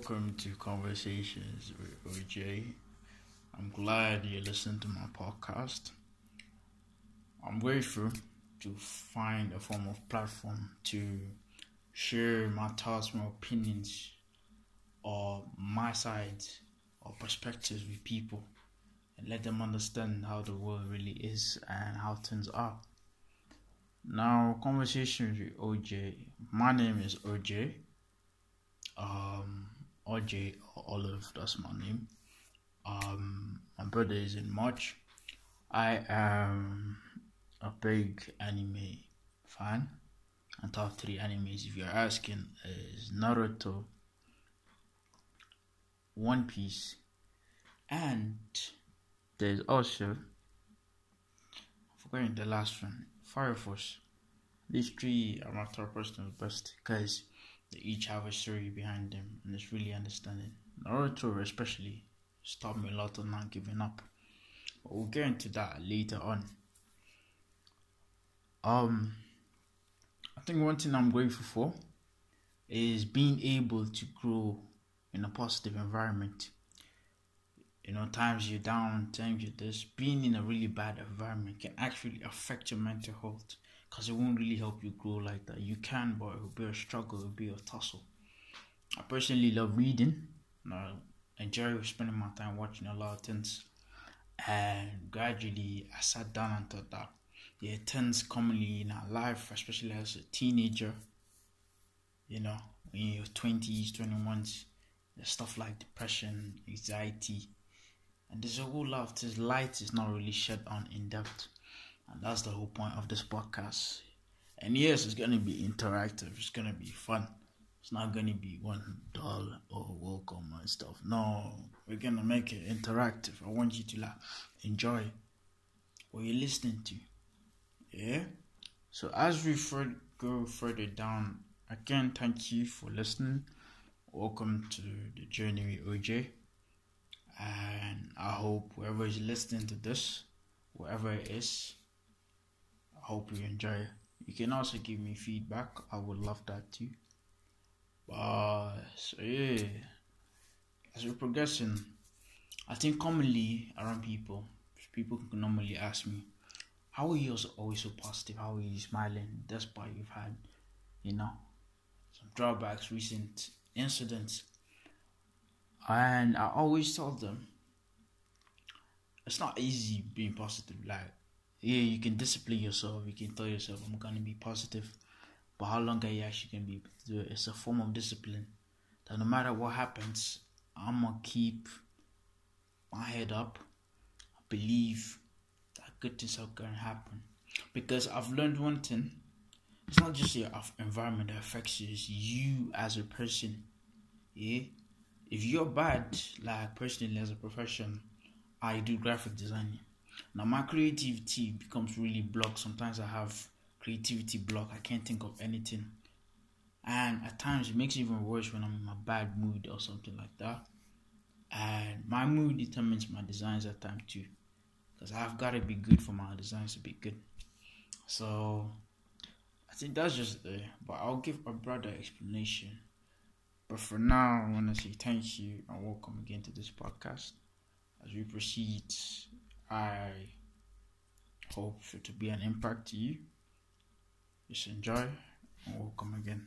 Welcome to Conversations with OJ. I'm glad you listened to my podcast. I'm grateful to find a form of platform to share my thoughts, my opinions, or my side or perspectives with people and let them understand how the world really is and how things are. Now, conversations with OJ. My name is OJ. Um, Or Olive, that's my name. Um, my birthday is in March. I am a big anime fan. And top three animes, if you're asking, is Naruto, One Piece, and there's also I'm forgetting the last one, Fire Force. These three are my top personal best because they each have a story behind them and it's really understanding. Naruto especially taught me a lot of not giving up. But we'll get into that later on. Um I think one thing I'm grateful for is being able to grow in a positive environment. You know, times you're down, times you're this, being in a really bad environment can actually affect your mental health because it won't really help you grow like that. You can, but it will be a struggle, it will be a tussle. I personally love reading. And I enjoy spending my time watching a lot of things. And gradually, I sat down and thought that yeah, things commonly in our life, especially as a teenager, you know, in your 20s, 21s, stuff like depression, anxiety, and there's a whole lot of this light is not really shed on in depth. And that's the whole point of this podcast. And yes, it's going to be interactive, it's going to be fun. It's not going to be one dull or welcome and stuff. No, we're going to make it interactive. I want you to like, enjoy what you're listening to. Yeah? So, as we further, go further down, again, thank you for listening. Welcome to the journey with OJ. And I hope whoever is listening to this, wherever it is, hope you enjoy. You can also give me feedback. I would love that too. But so yeah, as we're progressing, I think commonly around people, people normally ask me, "How are you always so positive? How are you smiling despite you've had, you know, some drawbacks, recent incidents?" And I always tell them, it's not easy being positive. Like yeah, you can discipline yourself. You can tell yourself, I'm gonna be positive. But how long are you actually gonna be able do it? It's a form of discipline. That no matter what happens, I'm gonna keep my head up. I believe that good things are gonna happen. Because I've learned one thing. It's not just your environment that affects you, it's you as a person. Yeah? If you're bad, like personally as a profession, I do graphic designing now my creativity becomes really blocked. Sometimes I have creativity block. I can't think of anything. And at times it makes it even worse when I'm in a bad mood or something like that. And my mood determines my designs at times too. Because I've got to be good for my designs to be good. So I think that's just there. But I'll give a broader explanation. But for now, I want to say thank you and welcome again to this podcast. As we proceed I hope it to be an impact to you. Just enjoy and we'll come again.